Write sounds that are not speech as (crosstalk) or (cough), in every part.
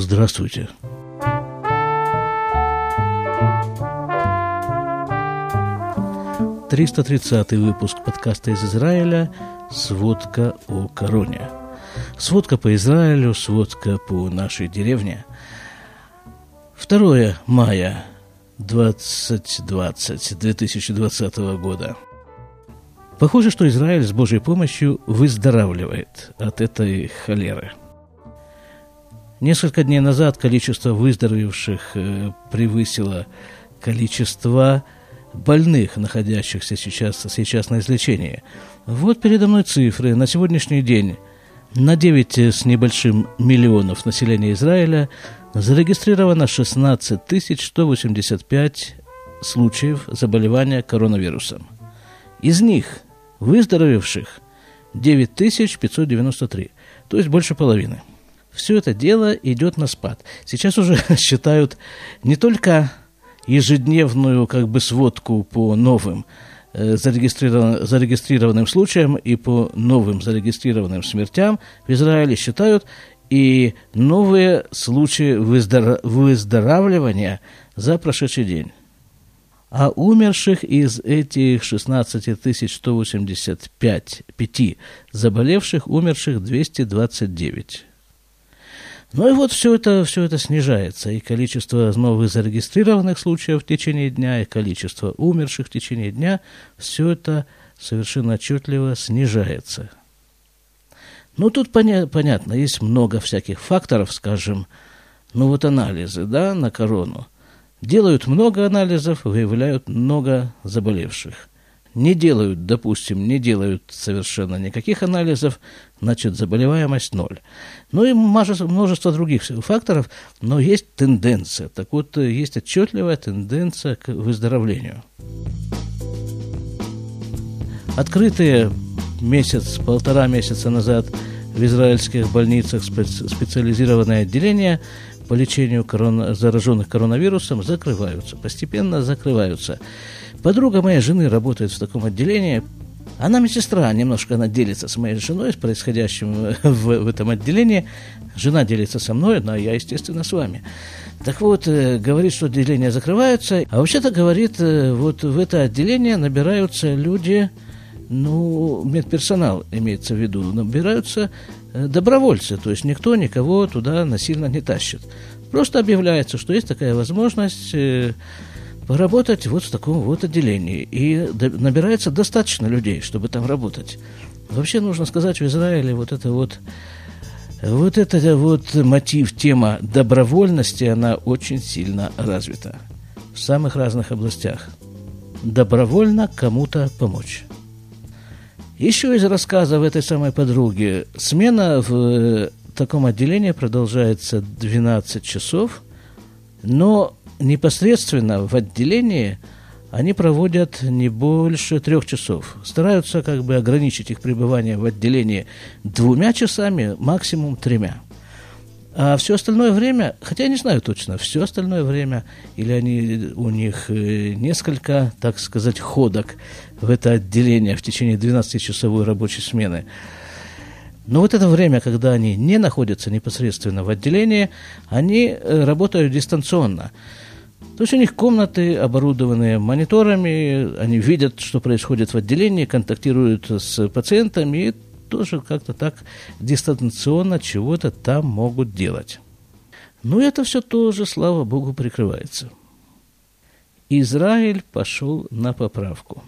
Здравствуйте. Триста тридцатый выпуск подкаста из Израиля «Сводка о короне». Сводка по Израилю, сводка по нашей деревне. 2 мая 2020, 2020 года. Похоже, что Израиль с Божьей помощью выздоравливает от этой холеры – Несколько дней назад количество выздоровевших э, превысило количество больных, находящихся сейчас, сейчас на излечении. Вот передо мной цифры. На сегодняшний день на 9 с небольшим миллионов населения Израиля зарегистрировано 16 185 случаев заболевания коронавирусом. Из них выздоровевших 9 593, то есть больше половины – все это дело идет на спад. Сейчас уже (laughs) считают не только ежедневную как бы сводку по новым э, зарегистрированным, случаям и по новым зарегистрированным смертям в Израиле считают и новые случаи выздоров... выздоравливания за прошедший день. А умерших из этих 16 185 5 заболевших, умерших 229. Ну и вот все это, все это снижается, и количество новых зарегистрированных случаев в течение дня, и количество умерших в течение дня, все это совершенно отчетливо снижается. Ну, тут поня- понятно, есть много всяких факторов, скажем, ну вот анализы, да, на корону. Делают много анализов, выявляют много заболевших не делают, допустим, не делают совершенно никаких анализов, значит, заболеваемость ноль. Ну и множество других факторов, но есть тенденция. Так вот, есть отчетливая тенденция к выздоровлению. Открытые месяц, полтора месяца назад в израильских больницах специализированное отделение по лечению корона, зараженных коронавирусом закрываются, постепенно закрываются. Подруга моей жены работает в таком отделении. Она медсестра, немножко она делится с моей женой, с происходящим в, в этом отделении. Жена делится со мной, но я, естественно, с вами. Так вот, э, говорит, что отделения закрываются, а вообще-то говорит, э, вот в это отделение набираются люди, ну, медперсонал имеется в виду, набираются э, добровольцы, то есть никто никого туда насильно не тащит. Просто объявляется, что есть такая возможность поработать вот в таком вот отделении. И набирается достаточно людей, чтобы там работать. Вообще нужно сказать, в Израиле вот это вот вот это вот мотив, тема добровольности, она очень сильно развита в самых разных областях. Добровольно кому-то помочь. Еще из рассказов этой самой подруги. Смена в э, таком отделении продолжается 12 часов, но непосредственно в отделении они проводят не больше трех часов. Стараются как бы ограничить их пребывание в отделении двумя часами, максимум тремя. А все остальное время, хотя я не знаю точно, все остальное время, или они, у них э, несколько, так сказать, ходок в это отделение в течение 12-часовой рабочей смены – но вот это время, когда они не находятся непосредственно в отделении, они э, работают дистанционно. То есть у них комнаты оборудованные мониторами, они видят, что происходит в отделении, контактируют с пациентами и тоже как-то так дистанционно чего-то там могут делать. Но это все тоже, слава Богу, прикрывается. Израиль пошел на поправку.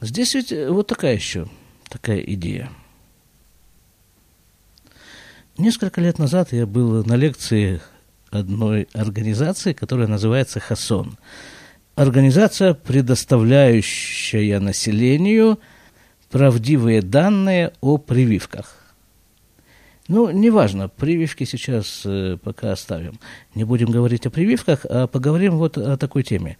Здесь ведь вот такая еще такая идея – Несколько лет назад я был на лекции одной организации, которая называется «Хасон». Организация, предоставляющая населению правдивые данные о прививках. Ну, неважно, прививки сейчас э, пока оставим. Не будем говорить о прививках, а поговорим вот о такой теме.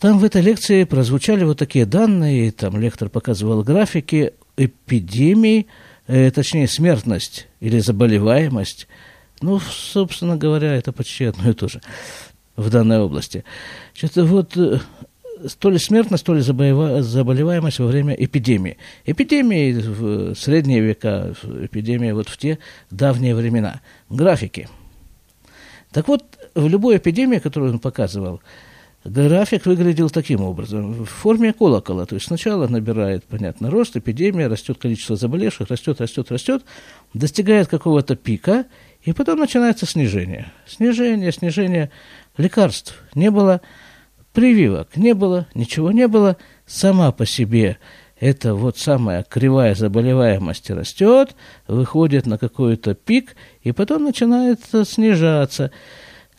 Там в этой лекции прозвучали вот такие данные, там лектор показывал графики эпидемий, э, точнее, смертность или заболеваемость, ну, собственно говоря, это почти одно и то же в данной области. Что-то вот э, то ли смертность, то ли заболеваемость во время эпидемии. Эпидемии в средние века, эпидемия вот в те давние времена. Графики. Так вот, в любой эпидемии, которую он показывал, график выглядел таким образом, в форме колокола. То есть сначала набирает, понятно, рост, эпидемия, растет количество заболевших, растет, растет, растет, достигает какого-то пика, и потом начинается снижение. Снижение, снижение лекарств. Не было прививок, не было, ничего не было. Сама по себе эта вот самая кривая заболеваемости растет, выходит на какой-то пик, и потом начинает снижаться.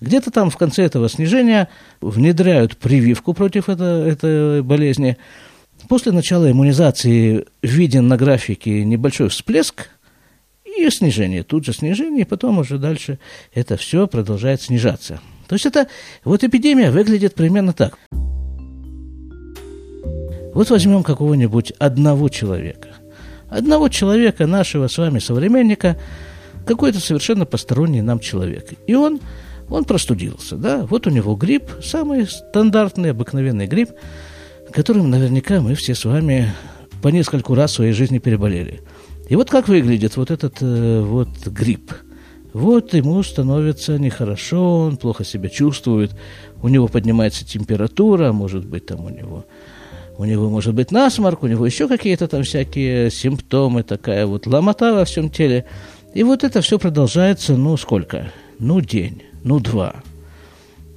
Где-то там в конце этого снижения внедряют прививку против этой, этой болезни. После начала иммунизации виден на графике небольшой всплеск и снижение. Тут же снижение, и потом уже дальше это все продолжает снижаться. То есть это вот эпидемия выглядит примерно так. Вот возьмем какого-нибудь одного человека. Одного человека, нашего с вами современника, какой-то совершенно посторонний нам человек. И он он простудился, да, вот у него грипп, самый стандартный, обыкновенный грипп, которым наверняка мы все с вами по нескольку раз в своей жизни переболели. И вот как выглядит вот этот э, вот грипп. Вот ему становится нехорошо, он плохо себя чувствует, у него поднимается температура, может быть, там у него, у него может быть насморк, у него еще какие-то там всякие симптомы, такая вот ломота во всем теле. И вот это все продолжается, ну, сколько? Ну, день ну, два.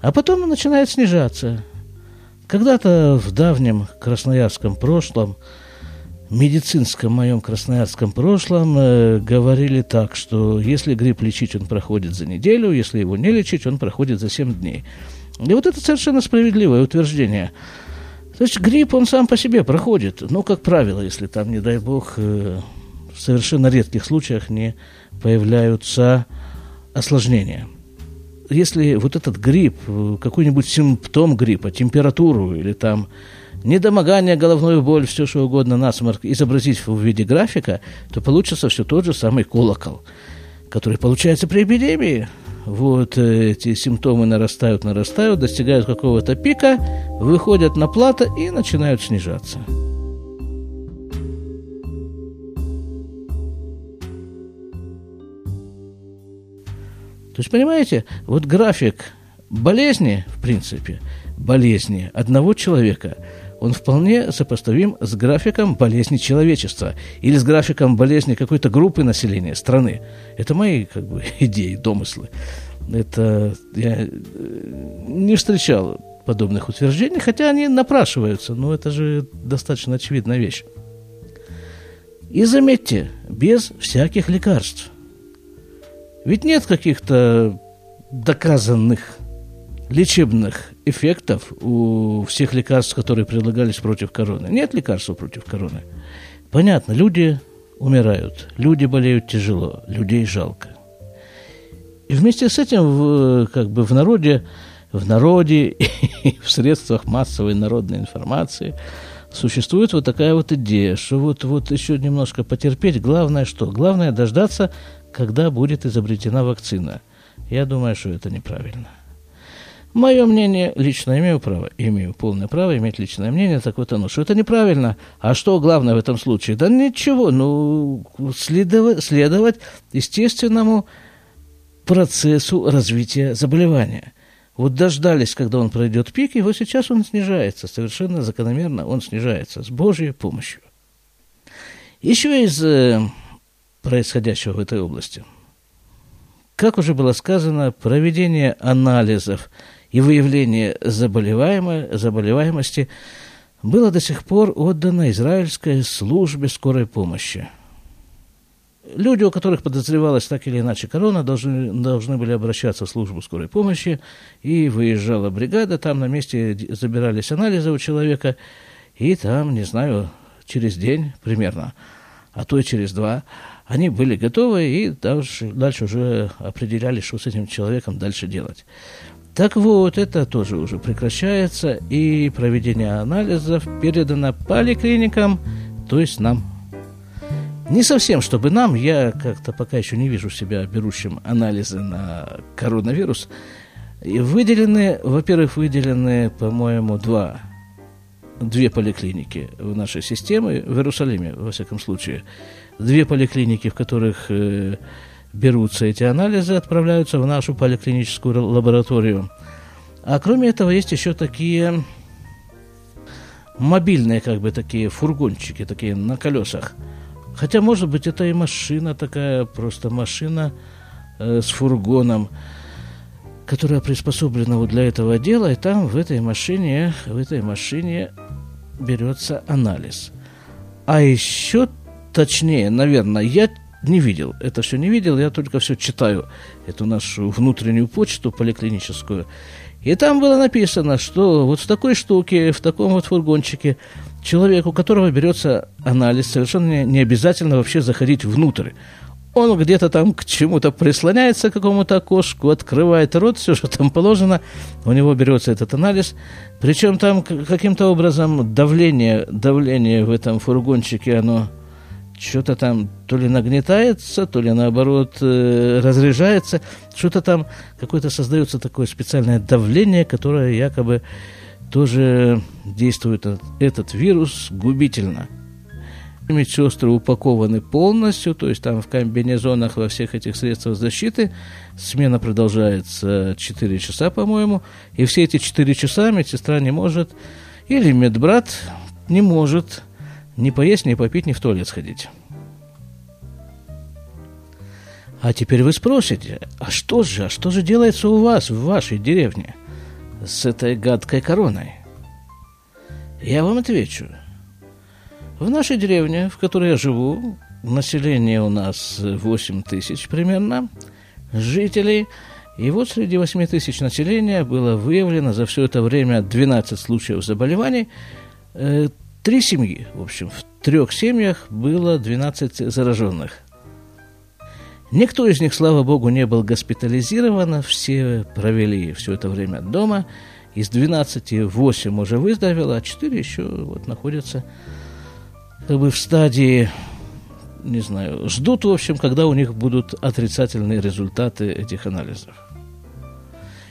А потом он начинает снижаться. Когда-то в давнем красноярском прошлом, медицинском моем красноярском прошлом, э, говорили так, что если грипп лечить, он проходит за неделю, если его не лечить, он проходит за 7 дней. И вот это совершенно справедливое утверждение. То есть грипп, он сам по себе проходит, но, как правило, если там, не дай бог, э, в совершенно редких случаях не появляются осложнения – если вот этот грипп, какой-нибудь симптом гриппа, температуру или там недомогание, головную боль, все что угодно, насморк, изобразить в виде графика, то получится все тот же самый колокол, который получается при эпидемии. Вот э, эти симптомы нарастают, нарастают, достигают какого-то пика, выходят на плато и начинают снижаться. То есть, понимаете, вот график болезни, в принципе, болезни одного человека, он вполне сопоставим с графиком болезни человечества или с графиком болезни какой-то группы населения страны. Это мои как бы, (laughs) идеи, домыслы. Это я э, не встречал подобных утверждений, хотя они напрашиваются, но это же достаточно очевидная вещь. И заметьте, без всяких лекарств. Ведь нет каких-то доказанных лечебных эффектов у всех лекарств, которые предлагались против короны. Нет лекарств против короны. Понятно, люди умирают, люди болеют тяжело, людей жалко. И вместе с этим в, как бы в народе, в народе (laughs) и в средствах массовой народной информации существует вот такая вот идея, что вот, вот еще немножко потерпеть, главное что? Главное дождаться когда будет изобретена вакцина. Я думаю, что это неправильно. Мое мнение, лично имею право, имею полное право иметь личное мнение, так вот оно, что это неправильно. А что главное в этом случае? Да ничего, ну, следовать, следовать естественному процессу развития заболевания. Вот дождались, когда он пройдет пик, и вот сейчас он снижается, совершенно закономерно он снижается с Божьей помощью. Еще из э, происходящего в этой области. Как уже было сказано, проведение анализов и выявление заболеваемости было до сих пор отдано израильской службе скорой помощи. Люди, у которых подозревалась так или иначе корона, должны, должны были обращаться в службу скорой помощи, и выезжала бригада, там на месте забирались анализы у человека, и там, не знаю, через день примерно, а то и через два, они были готовы и дальше, дальше уже определяли, что с этим человеком дальше делать. Так вот, это тоже уже прекращается, и проведение анализов передано поликлиникам, то есть нам. Не совсем, чтобы нам, я как-то пока еще не вижу себя берущим анализы на коронавирус. И выделены, во-первых, выделены, по-моему, два, две поликлиники в нашей системе, в Иерусалиме, во всяком случае – две поликлиники, в которых э, берутся эти анализы, отправляются в нашу поликлиническую лабораторию. А кроме этого есть еще такие мобильные, как бы такие фургончики, такие на колесах. Хотя, может быть, это и машина такая, просто машина э, с фургоном, которая приспособлена вот для этого дела, и там в этой машине, в этой машине берется анализ. А еще точнее, наверное, я не видел, это все не видел, я только все читаю, эту нашу внутреннюю почту поликлиническую. И там было написано, что вот в такой штуке, в таком вот фургончике, человек, у которого берется анализ, совершенно не обязательно вообще заходить внутрь. Он где-то там к чему-то прислоняется, к какому-то окошку, открывает рот, все, что там положено, у него берется этот анализ. Причем там каким-то образом давление, давление в этом фургончике, оно что-то там то ли нагнетается, то ли наоборот э, разряжается, что-то там какое-то создается такое специальное давление, которое якобы тоже действует этот вирус губительно. Медсестры упакованы полностью, то есть там в комбинезонах во всех этих средствах защиты. Смена продолжается 4 часа, по-моему. И все эти 4 часа медсестра не может, или медбрат не может ни поесть, ни попить, ни в туалет сходить. А теперь вы спросите, а что же, а что же делается у вас, в вашей деревне, с этой гадкой короной? Я вам отвечу. В нашей деревне, в которой я живу, население у нас 8 тысяч примерно, жителей, и вот среди 8 тысяч населения было выявлено за все это время 12 случаев заболеваний, э, Три семьи, в общем, в трех семьях было 12 зараженных. Никто из них, слава богу, не был госпитализирован, все провели все это время дома. Из 12 8 уже выздоровело, а 4 еще вот находятся как бы в стадии, не знаю, ждут, в общем, когда у них будут отрицательные результаты этих анализов.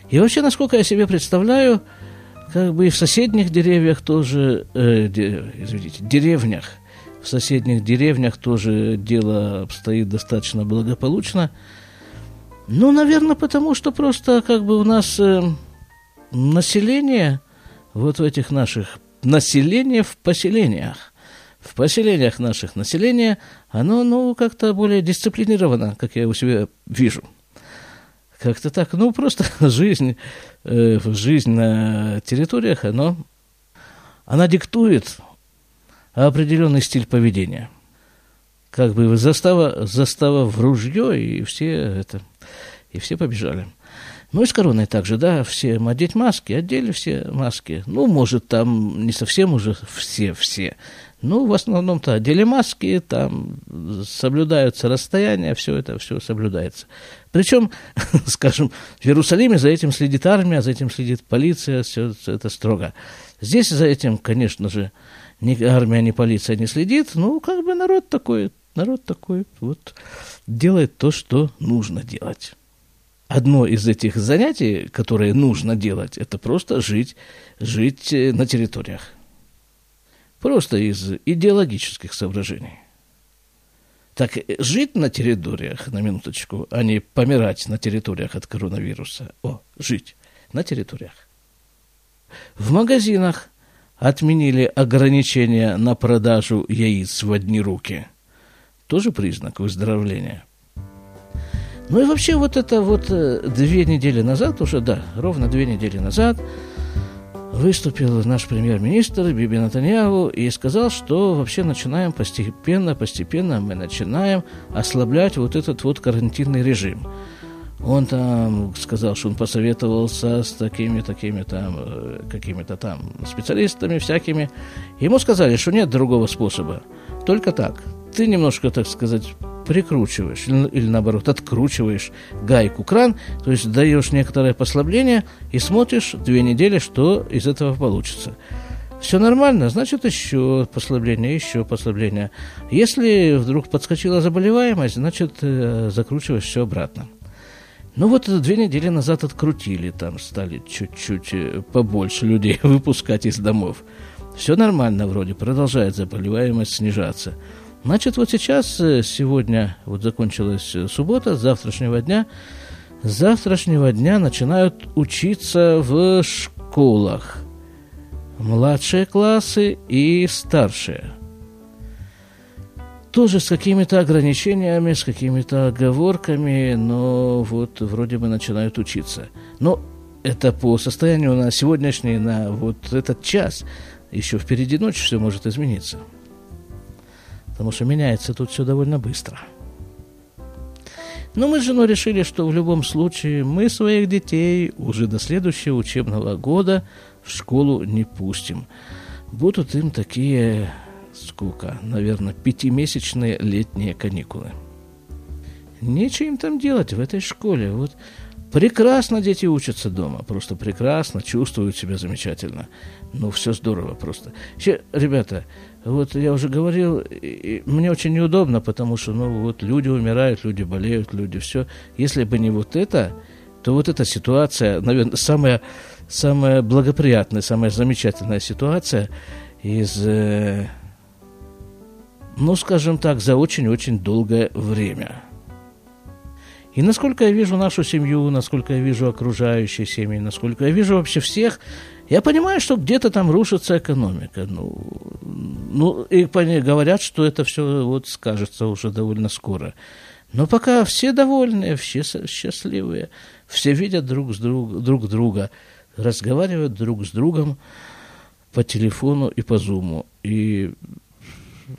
И вообще, насколько я себе представляю, как бы и в соседних деревьях тоже, э, де, извините, деревнях, в соседних деревнях тоже дело обстоит достаточно благополучно. Ну, наверное, потому что просто как бы у нас э, население, вот в этих наших, население в поселениях, в поселениях наших населения, оно, ну, как-то более дисциплинировано, как я у себя вижу – как-то так. Ну, просто (laughs) жизнь, э, жизнь на территориях, оно, она диктует определенный стиль поведения. Как бы застава, застава в ружье, и все это, и все побежали. Ну и с короной также, да, все одеть маски, одели все маски. Ну, может, там не совсем уже все-все, ну, в основном-то одели маски, там соблюдаются расстояния, все это все соблюдается. Причем, (laughs) скажем, в Иерусалиме за этим следит армия, за этим следит полиция, все это строго. Здесь за этим, конечно же, ни армия, ни полиция не следит, ну, как бы народ такой, народ такой вот делает то, что нужно делать. Одно из этих занятий, которые нужно делать, это просто жить, жить э, на территориях. Просто из идеологических соображений. Так жить на территориях, на минуточку, а не помирать на территориях от коронавируса. О, жить на территориях. В магазинах отменили ограничения на продажу яиц в одни руки. Тоже признак выздоровления. Ну и вообще вот это вот э, две недели назад, уже, да, ровно две недели назад, выступил наш премьер-министр Биби Натаньяву и сказал, что вообще начинаем постепенно, постепенно мы начинаем ослаблять вот этот вот карантинный режим. Он там сказал, что он посоветовался с такими, такими там, э, какими-то там специалистами всякими. Ему сказали, что нет другого способа, только так. Ты немножко, так сказать, прикручиваешь или, или наоборот откручиваешь гайку кран, то есть даешь некоторое послабление и смотришь две недели, что из этого получится. Все нормально, значит еще послабление, еще послабление. Если вдруг подскочила заболеваемость, значит э, закручиваешь все обратно. Ну вот две недели назад открутили, там стали чуть-чуть э, побольше людей (laughs) выпускать из домов. Все нормально вроде, продолжает заболеваемость снижаться. Значит, вот сейчас, э, сегодня, вот закончилась э, суббота, с завтрашнего дня, с завтрашнего дня начинают учиться в школах. Младшие классы и старшие. Тоже с какими-то ограничениями, с какими-то оговорками, но вот вроде бы начинают учиться. Но это по состоянию на сегодняшний, на вот этот час. Еще впереди ночь все может измениться. Потому что меняется тут все довольно быстро. Но мы с женой решили, что в любом случае мы своих детей уже до следующего учебного года в школу не пустим. Будут им такие, сколько, наверное, пятимесячные летние каникулы. Нечего им там делать в этой школе. Вот Прекрасно дети учатся дома, просто прекрасно, чувствуют себя замечательно. Ну, все здорово просто. Еще, ребята, вот я уже говорил, мне очень неудобно, потому что, ну, вот люди умирают, люди болеют, люди все. Если бы не вот это, то вот эта ситуация, наверное, самая, самая благоприятная, самая замечательная ситуация из, э, ну, скажем так, за очень-очень долгое время – и насколько я вижу нашу семью, насколько я вижу окружающие семьи, насколько я вижу вообще всех, я понимаю, что где-то там рушится экономика. Ну, ну и говорят, что это все вот скажется уже довольно скоро. Но пока все довольны, все счастливые, все видят друг, с друг, друг друга, разговаривают друг с другом по телефону и по зуму. И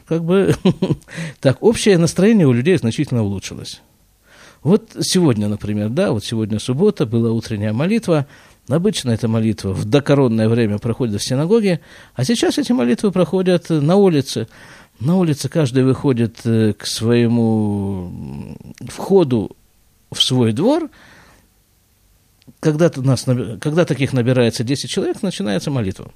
как бы (laughs) так, общее настроение у людей значительно улучшилось. Вот сегодня, например, да, вот сегодня суббота, была утренняя молитва. Обычно эта молитва в докоронное время проходит в синагоге, а сейчас эти молитвы проходят на улице. На улице каждый выходит э, к своему входу в свой двор. Когда, нас, когда таких набирается 10 человек, начинается молитва.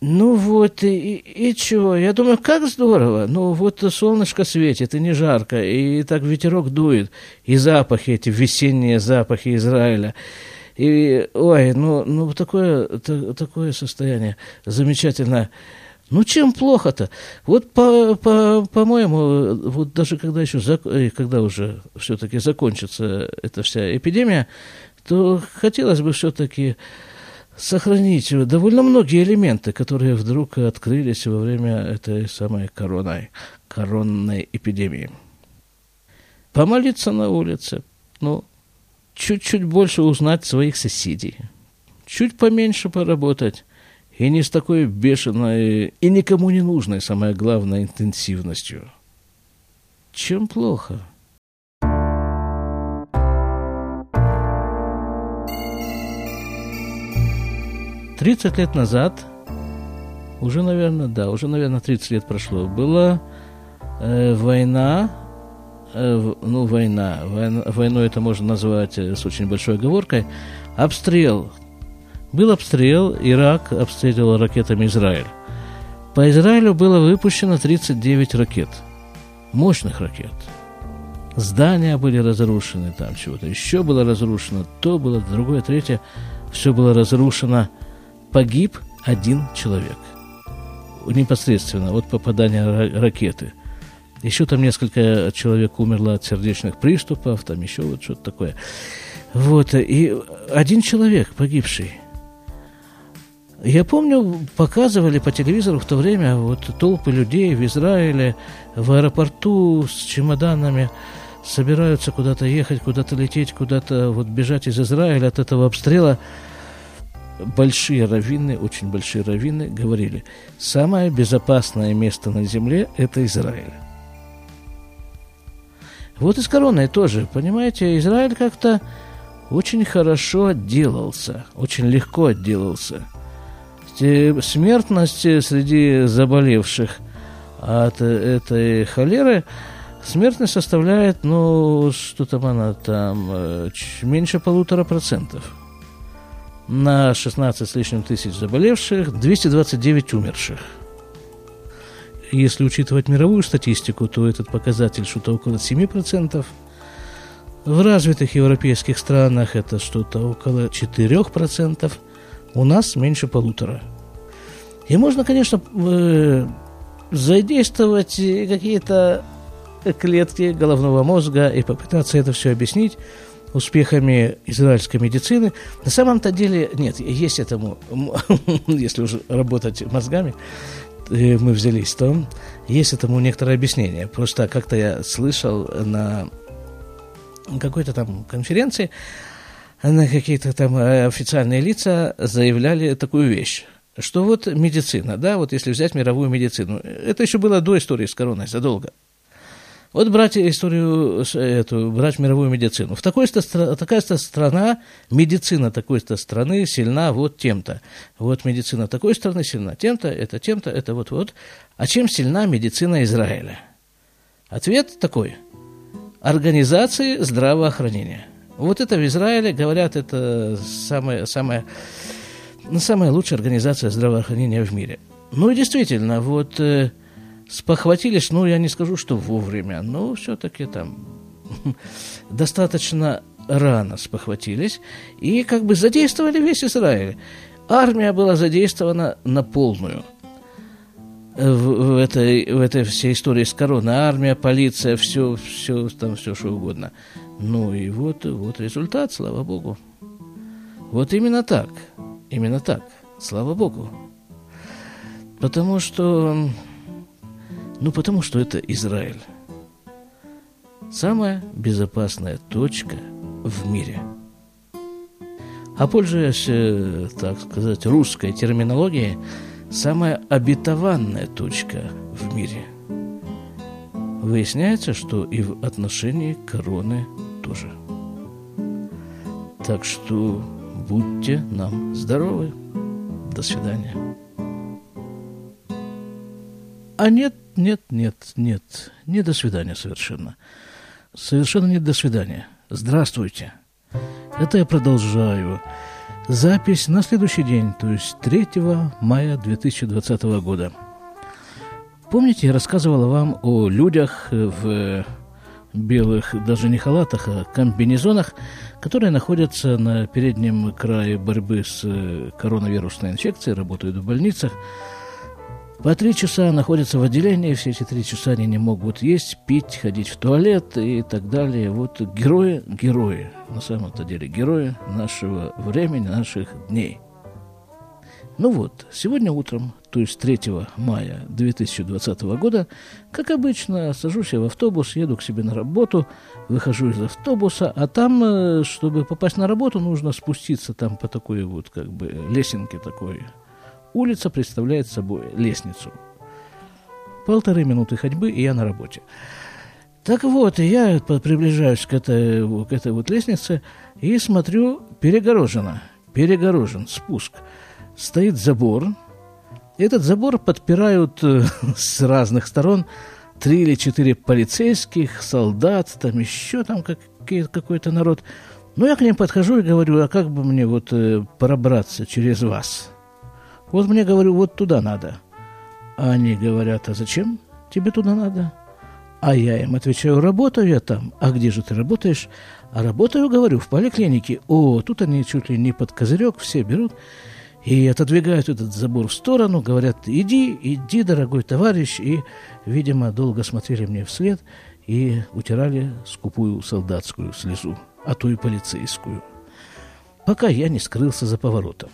Ну вот, и, и чего? Я думаю, как здорово. Ну вот солнышко светит, и не жарко, и так ветерок дует, и запахи эти, весенние запахи Израиля. И, ой, ну, ну такое, та, такое состояние замечательное. Ну, чем плохо-то? Вот, по, по, по-моему, вот даже когда еще, зак... когда уже все-таки закончится эта вся эпидемия, то хотелось бы все-таки сохранить довольно многие элементы, которые вдруг открылись во время этой самой короной, коронной эпидемии. Помолиться на улице, ну, чуть-чуть больше узнать своих соседей, чуть поменьше поработать, и не с такой бешеной и никому не нужной, самое главное, интенсивностью. Чем плохо? 30 лет назад, уже, наверное, да, уже, наверное, 30 лет прошло, была э, война, ну, война, война, войну это можно назвать э, с очень большой оговоркой, обстрел. Был обстрел, Ирак обстреливал ракетами Израиль. По Израилю было выпущено 39 ракет, мощных ракет. Здания были разрушены, там чего-то еще было разрушено, то было, другое, третье, все было разрушено – погиб один человек. Непосредственно от попадания ракеты. Еще там несколько человек умерло от сердечных приступов, там еще вот что-то такое. Вот, и один человек погибший. Я помню, показывали по телевизору в то время вот толпы людей в Израиле, в аэропорту с чемоданами, собираются куда-то ехать, куда-то лететь, куда-то вот бежать из Израиля от этого обстрела – большие раввины, очень большие раввины говорили, самое безопасное место на земле – это Израиль. Вот и с короной тоже, понимаете, Израиль как-то очень хорошо отделался, очень легко отделался. Смертность среди заболевших от этой холеры, смертность составляет, ну, что там она там, э, меньше полутора процентов – на 16 с лишним тысяч заболевших, 229 умерших. Если учитывать мировую статистику, то этот показатель что-то около 7%. В развитых европейских странах это что-то около 4%. У нас меньше полутора. И можно, конечно, э, задействовать какие-то клетки головного мозга и попытаться это все объяснить успехами израильской медицины. На самом-то деле, нет, есть этому, (laughs) если уже работать мозгами, мы взялись, то есть этому некоторое объяснение. Просто как-то я слышал на какой-то там конференции, на какие-то там э, официальные лица заявляли такую вещь, что вот медицина, да, вот если взять мировую медицину, это еще было до истории с короной, задолго. Вот брать историю, эту, брать мировую медицину. В такой-то, такая-то страна, медицина такой-то страны сильна вот тем-то. Вот медицина такой страны сильна тем-то, это тем-то, это вот-вот. А чем сильна медицина Израиля? Ответ такой. Организации здравоохранения. Вот это в Израиле, говорят, это самая, самая, ну, самая лучшая организация здравоохранения в мире. Ну и действительно, вот э, спохватились, ну, я не скажу, что вовремя, но все-таки там (laughs) достаточно рано спохватились и как бы задействовали весь Израиль. Армия была задействована на полную в, в, этой, в этой всей истории с короной. Армия, полиция, все, все, там все, что угодно. Ну и вот, вот результат, слава Богу. Вот именно так, именно так, слава Богу. Потому что ну, потому что это Израиль. Самая безопасная точка в мире. А пользуясь, э, так сказать, русской терминологией, самая обетованная точка в мире. Выясняется, что и в отношении короны тоже. Так что будьте нам здоровы. До свидания. А нет, нет, нет, нет, не до свидания совершенно. Совершенно не до свидания. Здравствуйте. Это я продолжаю. Запись на следующий день, то есть 3 мая 2020 года. Помните, я рассказывала вам о людях в белых, даже не халатах, а комбинезонах, которые находятся на переднем крае борьбы с коронавирусной инфекцией, работают в больницах, по три часа находятся в отделении, все эти три часа они не могут есть, пить, ходить в туалет и так далее. Вот герои, герои, на самом-то деле герои нашего времени, наших дней. Ну вот, сегодня утром, то есть 3 мая 2020 года, как обычно, сажусь я в автобус, еду к себе на работу, выхожу из автобуса, а там, э, чтобы попасть на работу, нужно спуститься там по такой вот как бы лесенке такой Улица представляет собой лестницу. Полторы минуты ходьбы, и я на работе. Так вот, я приближаюсь к этой, к этой вот лестнице и смотрю, перегорожено, перегорожен спуск. Стоит забор. Этот забор подпирают э, (laughs) с разных сторон три или четыре полицейских, солдат, там еще там какой-то народ. Ну, я к ним подхожу и говорю, а как бы мне вот э, пробраться через вас? Вот мне говорю, вот туда надо. А они говорят, а зачем тебе туда надо? А я им отвечаю, работаю я там. А где же ты работаешь? А работаю, говорю, в поликлинике. О, тут они чуть ли не под козырек все берут и отодвигают этот забор в сторону, говорят, иди, иди, дорогой товарищ, и, видимо, долго смотрели мне вслед и утирали скупую солдатскую слезу, а ту и полицейскую, пока я не скрылся за поворотом.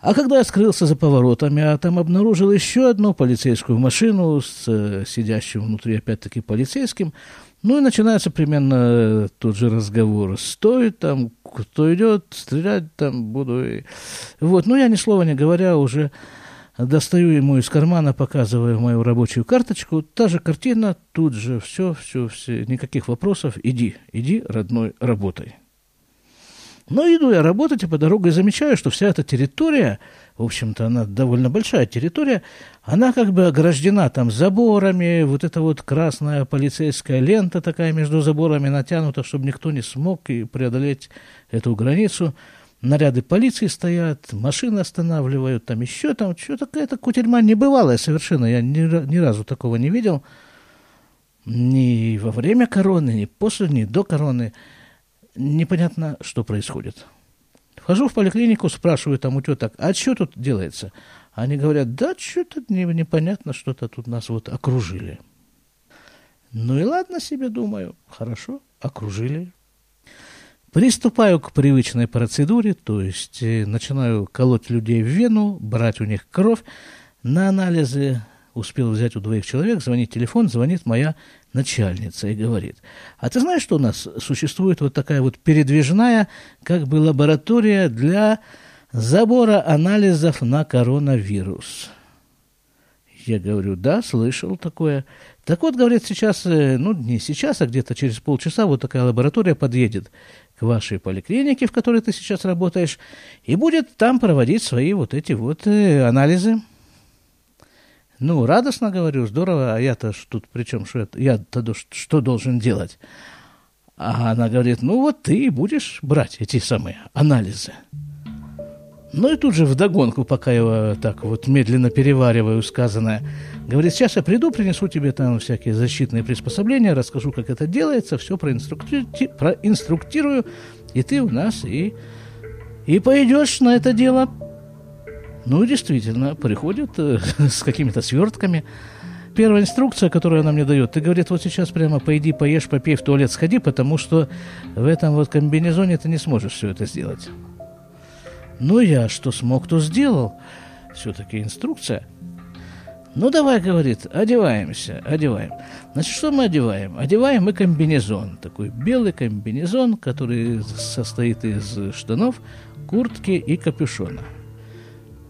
А когда я скрылся за поворотами, а там обнаружил еще одну полицейскую машину с э, сидящим внутри опять-таки полицейским, ну и начинается примерно тот же разговор. Стой там, кто идет, стрелять там буду. Вот, ну я ни слова не говоря уже достаю ему из кармана, показываю мою рабочую карточку. Та же картина, тут же все, все, все, никаких вопросов. Иди, иди, родной, работай. Но иду я работать, и по дороге замечаю, что вся эта территория, в общем-то, она довольно большая территория, она как бы ограждена там заборами, вот эта вот красная полицейская лента такая между заборами натянута, чтобы никто не смог и преодолеть эту границу. Наряды полиции стоят, машины останавливают, там еще там, что такая-то кутерьма небывалая совершенно, я ни, ни разу такого не видел, ни во время короны, ни после, ни до короны – непонятно, что происходит. Вхожу в поликлинику, спрашиваю там у теток, а что тут делается? Они говорят, да, что-то непонятно, что-то тут нас вот окружили. Ну и ладно себе, думаю, хорошо, окружили. Приступаю к привычной процедуре, то есть э, начинаю колоть людей в вену, брать у них кровь на анализы. Успел взять у двоих человек, звонит телефон, звонит моя начальница и говорит, а ты знаешь, что у нас существует вот такая вот передвижная как бы лаборатория для забора анализов на коронавирус? Я говорю, да, слышал такое. Так вот, говорит, сейчас, э, ну, не сейчас, а где-то через полчаса вот такая лаборатория подъедет к вашей поликлинике, в которой ты сейчас работаешь, и будет там проводить свои вот эти вот э, анализы. Ну, радостно говорю, здорово, а я-то тут при чем, что я-то что должен делать? А она говорит, ну вот ты будешь брать эти самые анализы. Ну и тут же вдогонку, пока я так вот медленно перевариваю сказанное, говорит, сейчас я приду, принесу тебе там всякие защитные приспособления, расскажу, как это делается, все проинструкти... проинструктирую, и ты у нас и, и пойдешь на это дело. Ну, действительно, приходит э, (laughs) с какими-то свертками. Первая инструкция, которую она мне дает, ты говорит, вот сейчас прямо пойди, поешь, попей, в туалет сходи, потому что в этом вот комбинезоне ты не сможешь все это сделать. Ну, я что смог, то сделал. Все-таки инструкция. Ну, давай, говорит, одеваемся, одеваем. Значит, что мы одеваем? Одеваем мы комбинезон. Такой белый комбинезон, который состоит из штанов, куртки и капюшона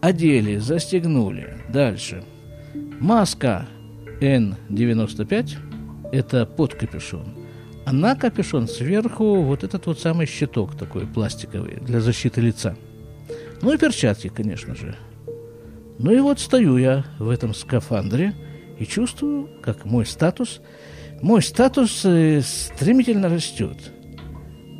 одели, застегнули. Дальше. Маска N95 – это под капюшон. А на капюшон сверху вот этот вот самый щиток такой пластиковый для защиты лица. Ну и перчатки, конечно же. Ну и вот стою я в этом скафандре и чувствую, как мой статус, мой статус э, стремительно растет –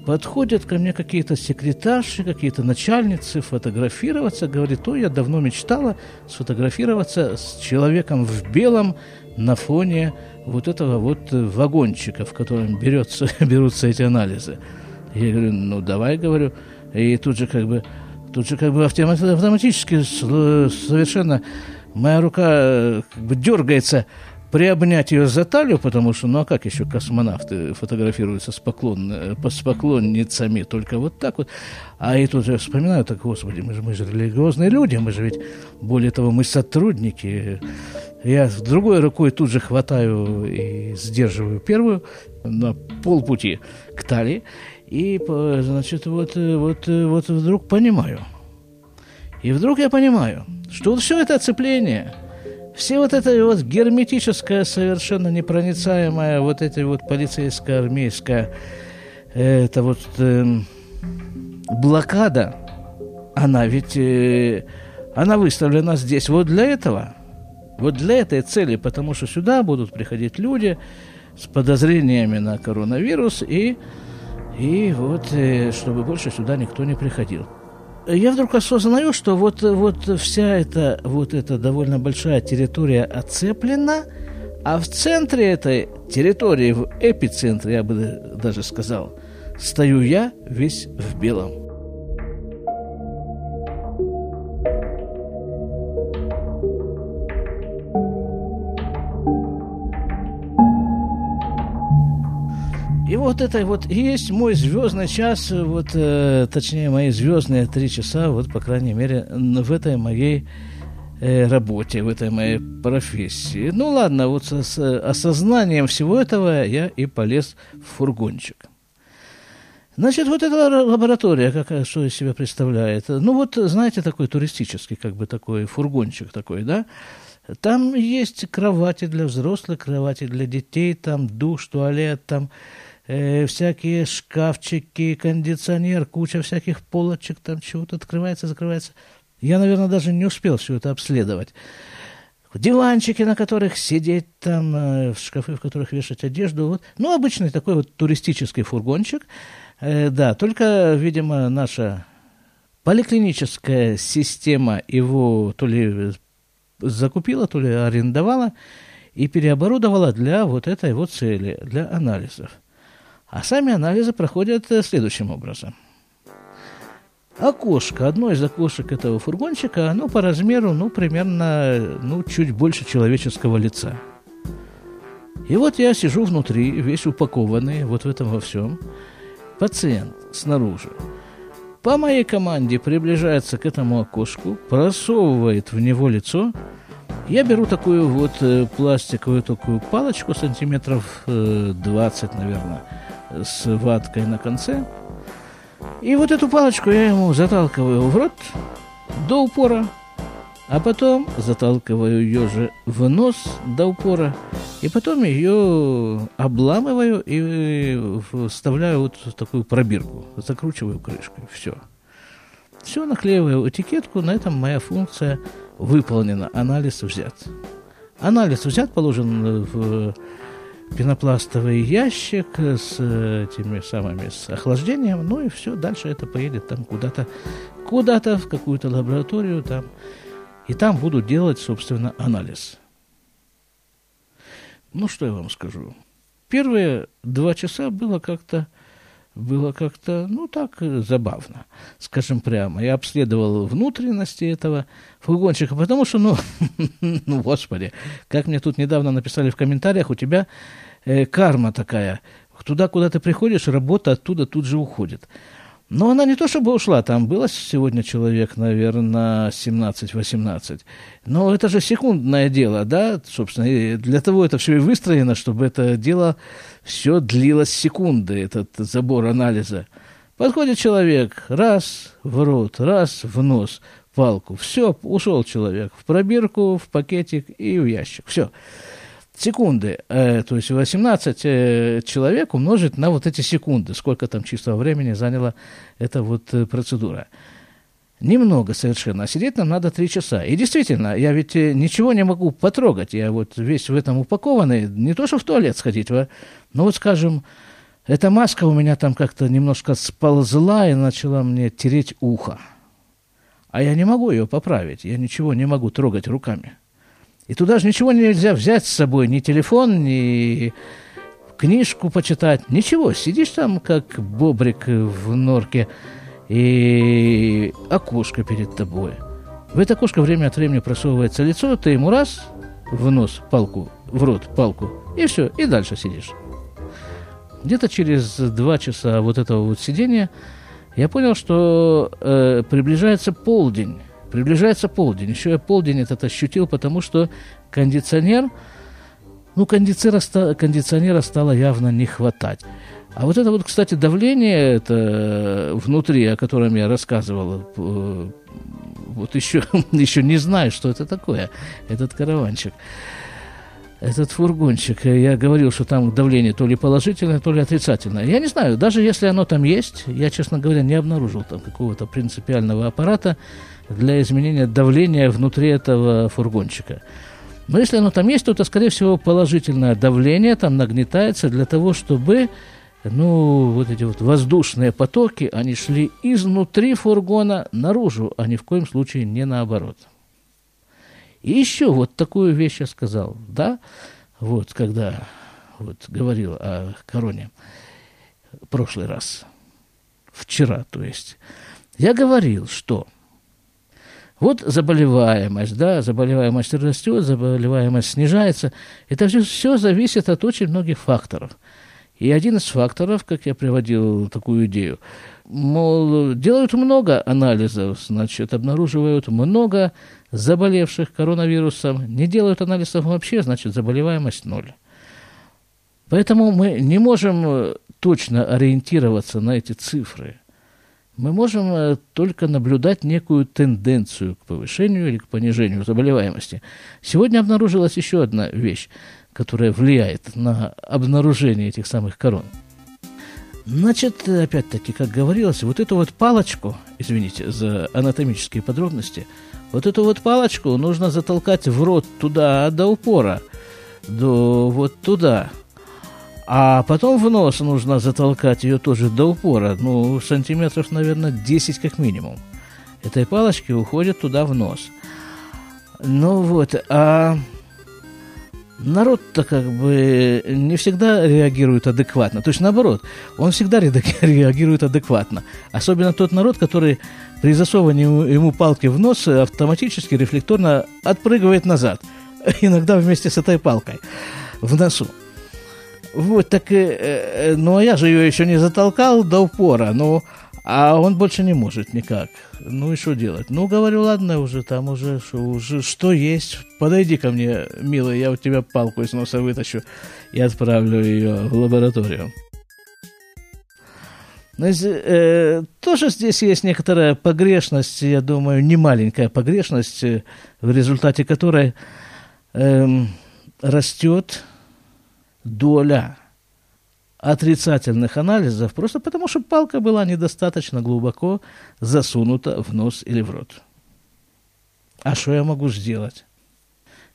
Подходят ко мне какие-то секретарши, какие-то начальницы фотографироваться. Говорит, о, я давно мечтала сфотографироваться с человеком в белом на фоне вот этого вот вагончика, в котором берется, (laughs) берутся эти анализы. Я говорю, ну давай, говорю. И тут же как бы, тут же как бы автоматически совершенно моя рука как бы дергается приобнять ее за талию, потому что, ну а как еще космонавты фотографируются с, поклон, э, с поклонницами, только вот так вот. А и тут я вспоминаю, так, господи, мы же, мы же религиозные люди, мы же ведь, более того, мы сотрудники. Я другой рукой тут же хватаю и сдерживаю первую на полпути к талии, и, значит, вот, э, вот, э, вот вдруг понимаю. И вдруг я понимаю, что вот все это оцепление – все вот это вот герметическое, совершенно непроницаемое, вот эти вот полицейская, армейская, это вот э, блокада, она ведь, э, она выставлена здесь вот для этого, вот для этой цели, потому что сюда будут приходить люди с подозрениями на коронавирус и, и вот, э, чтобы больше сюда никто не приходил я вдруг осознаю, что вот, вот вся эта, вот эта довольно большая территория оцеплена, а в центре этой территории, в эпицентре, я бы даже сказал, стою я весь в белом. Вот это вот и есть мой звездный час, вот, э, точнее, мои звездные три часа, вот, по крайней мере, в этой моей э, работе, в этой моей профессии. Ну, ладно, вот с, с осознанием всего этого я и полез в фургончик. Значит, вот эта лаборатория, какая, что из себя представляет? Ну, вот, знаете, такой туристический, как бы такой фургончик такой, да? Там есть кровати для взрослых, кровати для детей, там душ, туалет, там э, всякие шкафчики, кондиционер, куча всяких полочек, там чего-то открывается, закрывается. Я, наверное, даже не успел все это обследовать. Диванчики, на которых сидеть, там, э, шкафы, в которых вешать одежду. Вот. Ну, обычный такой вот туристический фургончик. Э, да, только, видимо, наша поликлиническая система его то ли закупила, то ли арендовала и переоборудовала для вот этой вот цели, для анализов. А сами анализы проходят э, следующим образом. окошко, одно из окошек этого фургончика, оно по размеру, ну, примерно, ну, чуть больше человеческого лица. И вот я сижу внутри, весь упакованный, вот в этом во всем. Пациент снаружи. По моей команде приближается к этому окошку, просовывает в него лицо. Я беру такую вот э, пластиковую такую палочку, сантиметров э, 20, наверное, с ваткой на конце – и вот эту палочку я ему заталкиваю в рот до упора, а потом заталкиваю ее же в нос до упора, и потом ее обламываю и вставляю вот в такую пробирку, закручиваю крышкой, все. Все, наклеиваю этикетку, на этом моя функция выполнена, анализ взят. Анализ взят, положен в пенопластовый ящик с этими самыми, с охлаждением, ну и все, дальше это поедет там куда-то, куда-то в какую-то лабораторию там, и там будут делать, собственно, анализ. Ну, что я вам скажу. Первые два часа было как-то, было как-то, ну, так, забавно, скажем прямо. Я обследовал внутренности этого фургончика, потому что, ну, (laughs) ну, господи, как мне тут недавно написали в комментариях, у тебя э, карма такая. Туда, куда ты приходишь, работа оттуда тут же уходит. Но она не то чтобы ушла, там было сегодня человек, наверное, 17-18. Но это же секундное дело, да, собственно, и для того это все и выстроено, чтобы это дело все длилось секунды, этот забор анализа. Подходит человек, раз в рот, раз в нос, палку, все, ушел человек в пробирку, в пакетик и в ящик, все секунды, э, то есть 18 э, человек умножить на вот эти секунды, сколько там чистого времени заняла эта вот э, процедура. Немного совершенно, а сидеть нам надо три часа. И действительно, я ведь ничего не могу потрогать, я вот весь в этом упакованный, не то что в туалет сходить, но вот, скажем, эта маска у меня там как-то немножко сползла и начала мне тереть ухо. А я не могу ее поправить, я ничего не могу трогать руками. И туда же ничего нельзя взять с собой, ни телефон, ни книжку почитать, ничего. Сидишь там, как бобрик в норке, и окошко перед тобой. В это окошко время от времени просовывается лицо, ты ему раз в нос палку, в рот палку, и все, и дальше сидишь. Где-то через два часа вот этого вот сидения я понял, что э, приближается полдень. Приближается полдень. Еще я полдень этот ощутил, потому что кондиционер, ну, кондиционера, кондиционера стало явно не хватать. А вот это вот, кстати, давление это внутри, о котором я рассказывал, э, вот еще, (laughs) еще не знаю, что это такое, этот караванчик, этот фургончик. Я говорил, что там давление то ли положительное, то ли отрицательное. Я не знаю, даже если оно там есть, я, честно говоря, не обнаружил там какого-то принципиального аппарата, для изменения давления внутри этого фургончика. Но если оно там есть, то это, скорее всего, положительное давление там нагнетается для того, чтобы ну, вот эти вот воздушные потоки, они шли изнутри фургона наружу, а ни в коем случае не наоборот. И еще вот такую вещь я сказал, да, вот когда вот говорил о короне прошлый раз, вчера, то есть, я говорил, что вот заболеваемость, да, заболеваемость растет, заболеваемость снижается. Это все, все зависит от очень многих факторов. И один из факторов, как я приводил такую идею, мол, делают много анализов, значит, обнаруживают много заболевших коронавирусом, не делают анализов вообще, значит, заболеваемость ноль. Поэтому мы не можем точно ориентироваться на эти цифры мы можем э, только наблюдать некую тенденцию к повышению или к понижению заболеваемости. Сегодня обнаружилась еще одна вещь, которая влияет на обнаружение этих самых корон. Значит, опять-таки, как говорилось, вот эту вот палочку, извините за анатомические подробности, вот эту вот палочку нужно затолкать в рот туда до упора, до вот туда – а потом в нос нужно затолкать ее тоже до упора, ну, сантиметров, наверное, 10 как минимум. Этой палочки уходят туда в нос. Ну вот, а народ-то как бы не всегда реагирует адекватно. То есть наоборот, он всегда (laughs) реагирует адекватно. Особенно тот народ, который при засовывании ему палки в нос автоматически, рефлекторно отпрыгивает назад. (laughs) Иногда вместе с этой палкой в носу. Вот, так, э, э, ну, а я же ее еще не затолкал до упора, ну, а он больше не может никак. Ну и что делать? Ну, говорю, ладно, уже там уже, что, уже что есть. Подойди ко мне, милый, я у тебя палку из носа вытащу и отправлю ее в лабораторию. Но, ну, э, тоже здесь есть некоторая погрешность, я думаю, не маленькая погрешность, в результате которой э, растет доля отрицательных анализов, просто потому что палка была недостаточно глубоко засунута в нос или в рот. А что я могу сделать?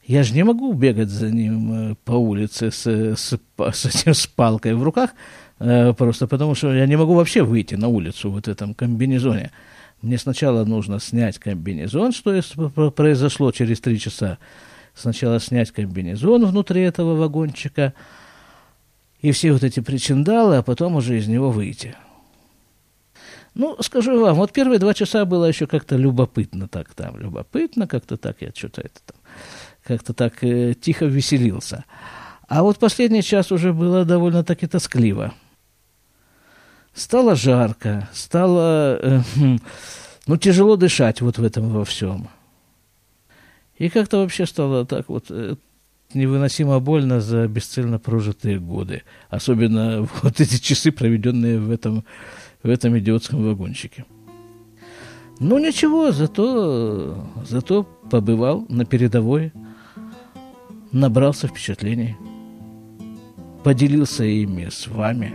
Я же не могу бегать за ним э, по улице с, с, с, этим, с палкой в руках, э, просто потому что я не могу вообще выйти на улицу в этом комбинезоне. Мне сначала нужно снять комбинезон, что произошло через три часа. Сначала снять комбинезон внутри этого вагончика – и все вот эти причиндалы, а потом уже из него выйти. Ну, скажу вам, вот первые два часа было еще как-то любопытно так там, любопытно, как-то так я что-то это там, как-то так э, тихо веселился. А вот последний час уже было довольно-таки тоскливо. Стало жарко, стало, э, хм, ну, тяжело дышать вот в этом во всем. И как-то вообще стало так вот э, невыносимо больно за бесцельно прожитые годы. Особенно (laughs) вот эти часы, проведенные в этом, в этом идиотском вагончике. Ну ничего, зато, зато побывал на передовой, набрался впечатлений, поделился ими с вами.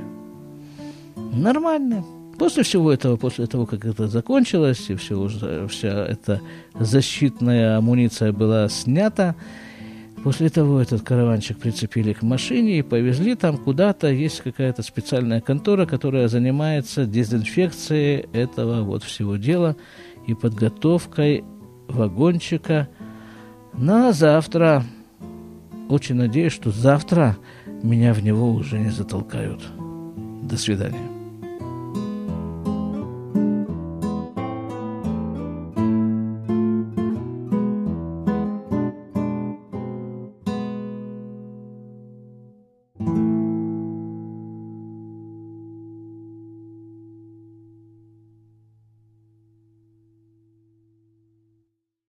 Нормально. После всего этого, после того, как это закончилось, и все, вся эта защитная амуниция была снята, После того этот караванчик прицепили к машине и повезли там куда-то. Есть какая-то специальная контора, которая занимается дезинфекцией этого вот всего дела и подготовкой вагончика на завтра. Очень надеюсь, что завтра меня в него уже не затолкают. До свидания.